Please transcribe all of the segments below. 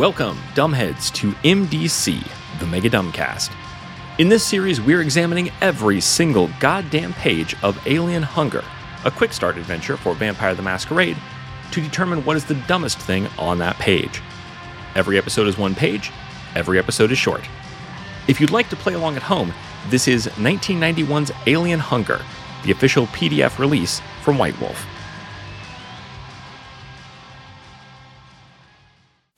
Welcome, dumbheads, to MDC, the Mega Dumbcast. In this series, we're examining every single goddamn page of Alien Hunger, a quick start adventure for Vampire the Masquerade, to determine what is the dumbest thing on that page. Every episode is one page, every episode is short. If you'd like to play along at home, this is 1991's Alien Hunger, the official PDF release from White Wolf.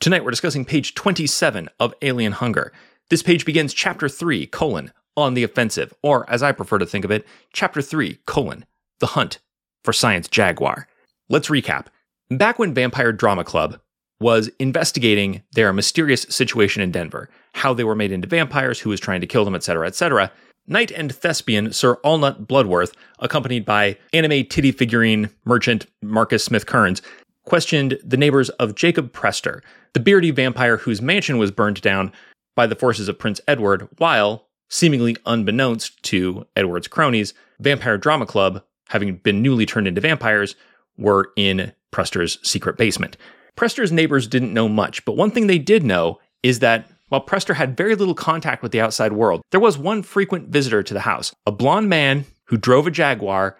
Tonight we're discussing page 27 of Alien Hunger. This page begins chapter 3, colon, on the offensive, or as I prefer to think of it, chapter 3, colon, the hunt for Science Jaguar. Let's recap. Back when Vampire Drama Club was investigating their mysterious situation in Denver, how they were made into vampires, who was trying to kill them, etc., etc., Knight and thespian Sir Allnut Bloodworth, accompanied by anime titty figurine merchant Marcus Smith Kearns, questioned the neighbors of Jacob Prester, the beardy vampire whose mansion was burned down by the forces of Prince Edward, while, seemingly unbeknownst to Edward's cronies, Vampire Drama Club, having been newly turned into vampires, were in Prester's secret basement. Prester's neighbors didn't know much, but one thing they did know is that while Prester had very little contact with the outside world, there was one frequent visitor to the house a blond man who drove a Jaguar,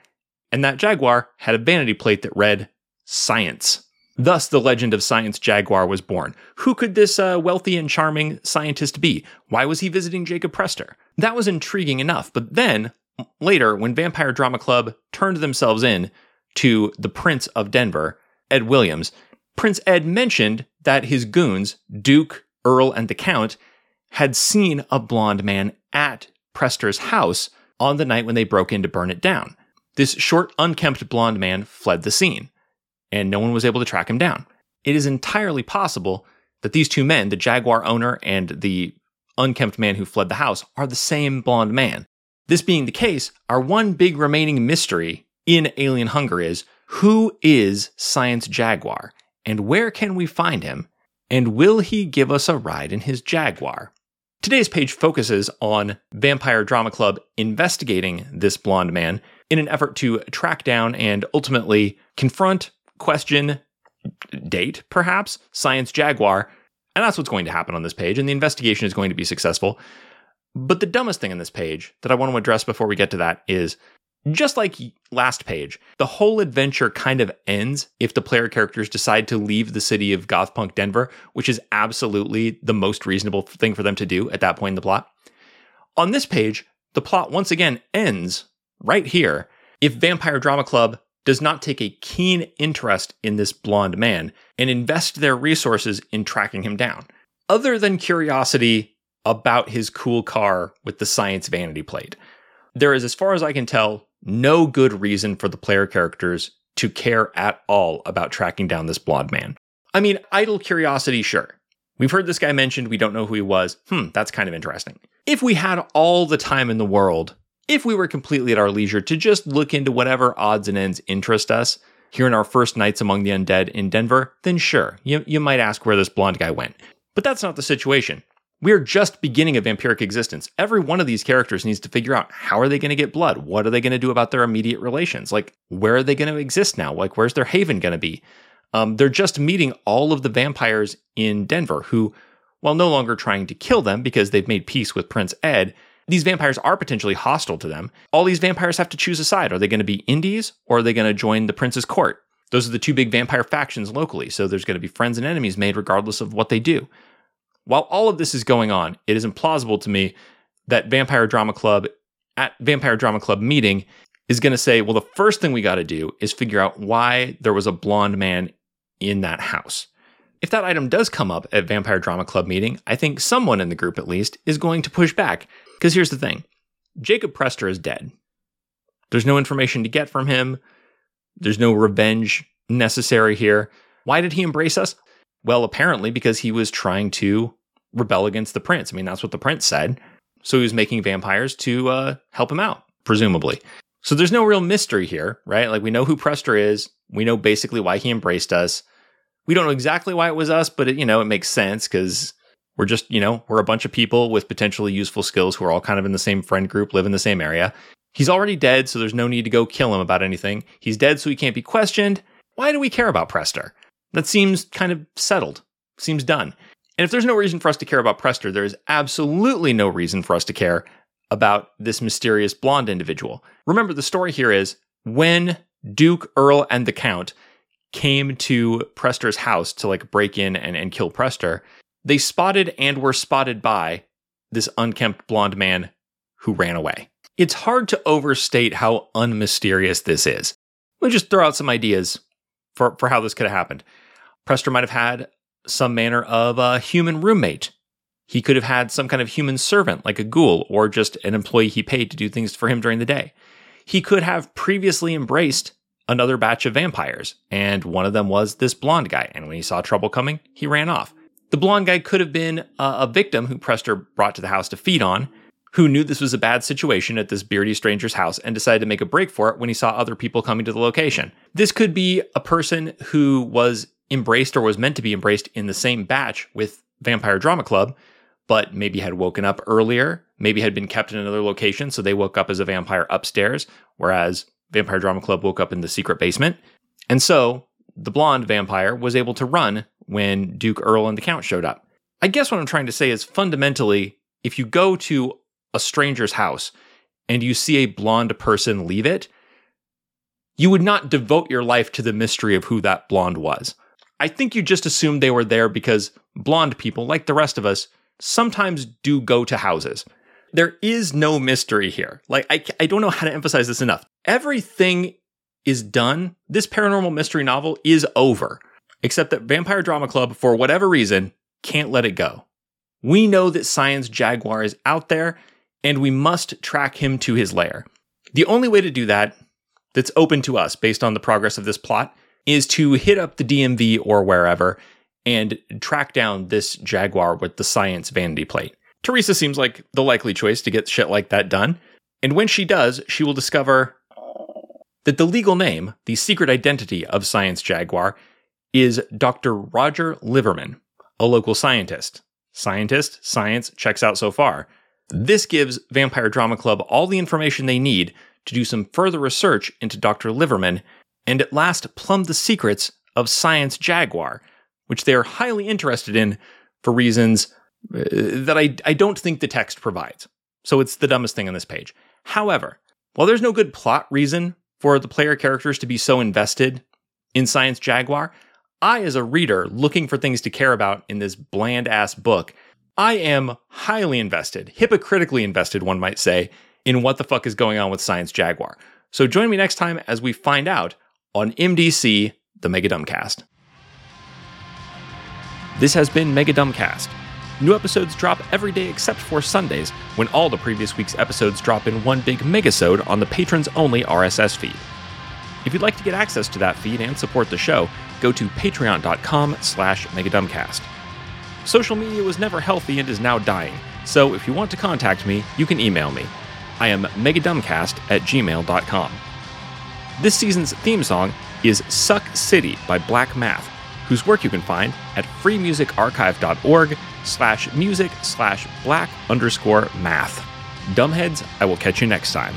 and that Jaguar had a vanity plate that read Science. Thus, the legend of Science Jaguar was born. Who could this uh, wealthy and charming scientist be? Why was he visiting Jacob Prester? That was intriguing enough. But then, later, when Vampire Drama Club turned themselves in to the Prince of Denver, Ed Williams, Prince Ed mentioned that his goons, Duke, Earl, and the Count, had seen a blond man at Prester's house on the night when they broke in to burn it down. This short, unkempt blond man fled the scene and no one was able to track him down. It is entirely possible that these two men, the Jaguar owner and the unkempt man who fled the house, are the same blonde man. This being the case, our one big remaining mystery in Alien Hunger is who is Science Jaguar and where can we find him? And will he give us a ride in his Jaguar? Today's page focuses on Vampire Drama Club investigating this blonde man in an effort to track down and ultimately confront question date, perhaps, Science Jaguar. And that's what's going to happen on this page. And the investigation is going to be successful. But the dumbest thing in this page that I want to address before we get to that is just like last page, the whole adventure kind of ends if the player characters decide to leave the city of Gothpunk Denver, which is absolutely the most reasonable thing for them to do at that point in the plot. On this page, the plot once again ends right here if Vampire Drama Club does not take a keen interest in this blonde man and invest their resources in tracking him down, other than curiosity about his cool car with the science vanity plate. There is, as far as I can tell, no good reason for the player characters to care at all about tracking down this blonde man. I mean, idle curiosity, sure. We've heard this guy mentioned, we don't know who he was. Hmm, that's kind of interesting. If we had all the time in the world if we were completely at our leisure to just look into whatever odds and ends interest us here in our first nights among the undead in Denver, then sure, you, you might ask where this blonde guy went. But that's not the situation. We are just beginning a vampiric existence. Every one of these characters needs to figure out how are they going to get blood? What are they going to do about their immediate relations? Like, where are they going to exist now? Like, where's their haven going to be? Um, they're just meeting all of the vampires in Denver who, while no longer trying to kill them because they've made peace with Prince Ed, these vampires are potentially hostile to them. All these vampires have to choose a side. Are they going to be indies or are they going to join the prince's court? Those are the two big vampire factions locally, so there's going to be friends and enemies made regardless of what they do. While all of this is going on, it is implausible to me that Vampire Drama Club at Vampire Drama Club meeting is going to say, well, the first thing we got to do is figure out why there was a blonde man in that house. If that item does come up at Vampire Drama Club meeting, I think someone in the group at least is going to push back because here's the thing Jacob Prester is dead. There's no information to get from him. There's no revenge necessary here. Why did he embrace us? Well, apparently because he was trying to rebel against the prince. I mean, that's what the prince said. So he was making vampires to uh, help him out, presumably. So there's no real mystery here, right? Like we know who Prester is. We know basically why he embraced us. We don't know exactly why it was us, but it, you know, it makes sense because we're just, you know, we're a bunch of people with potentially useful skills who are all kind of in the same friend group, live in the same area. He's already dead, so there's no need to go kill him about anything. He's dead, so he can't be questioned. Why do we care about Prester? That seems kind of settled, seems done. And if there's no reason for us to care about Prester, there is absolutely no reason for us to care about this mysterious blonde individual. Remember, the story here is when Duke, Earl, and the Count came to Prester's house to like break in and, and kill Prester, they spotted and were spotted by this unkempt blonde man who ran away. It's hard to overstate how unmysterious this is. Let me just throw out some ideas for, for how this could have happened. Prester might have had some manner of a human roommate. He could have had some kind of human servant, like a ghoul, or just an employee he paid to do things for him during the day. He could have previously embraced another batch of vampires, and one of them was this blonde guy. And when he saw trouble coming, he ran off. The blonde guy could have been a, victim who Prester brought to the house to feed on, who knew this was a bad situation at this beardy stranger's house and decided to make a break for it when he saw other people coming to the location. This could be a person who was embraced or was meant to be embraced in the same batch with Vampire Drama Club, but maybe had woken up earlier, maybe had been kept in another location, so they woke up as a vampire upstairs, whereas Vampire Drama Club woke up in the secret basement. And so the blonde vampire was able to run when Duke Earl and the Count showed up. I guess what I'm trying to say is fundamentally, if you go to a stranger's house and you see a blonde person leave it, you would not devote your life to the mystery of who that blonde was. I think you just assumed they were there because blonde people, like the rest of us, sometimes do go to houses. There is no mystery here. Like, I, I don't know how to emphasize this enough. Everything is done. This paranormal mystery novel is over, except that Vampire Drama Club, for whatever reason, can't let it go. We know that Science Jaguar is out there, and we must track him to his lair. The only way to do that, that's open to us based on the progress of this plot, is to hit up the DMV or wherever and track down this Jaguar with the science vanity plate. Teresa seems like the likely choice to get shit like that done. And when she does, she will discover that the legal name, the secret identity of Science Jaguar, is Dr. Roger Liverman, a local scientist. Scientist, science checks out so far. This gives Vampire Drama Club all the information they need to do some further research into Dr. Liverman and at last plumb the secrets of Science Jaguar, which they are highly interested in for reasons uh, that I, I don't think the text provides. So it's the dumbest thing on this page. However, while there's no good plot reason for the player characters to be so invested in Science Jaguar, I, as a reader looking for things to care about in this bland ass book, I am highly invested, hypocritically invested, one might say, in what the fuck is going on with Science Jaguar. So join me next time as we find out on MDC, the Mega Dumbcast. This has been Mega Dumbcast. New episodes drop every day except for Sundays, when all the previous week's episodes drop in one big megasode on the patrons only RSS feed. If you'd like to get access to that feed and support the show, go to patreon.com slash megadumbcast. Social media was never healthy and is now dying, so if you want to contact me, you can email me. I am megadumbcast at gmail.com. This season's theme song is Suck City by Black Math, whose work you can find at freemusicarchive.org slash music slash black underscore math. Dumbheads, I will catch you next time.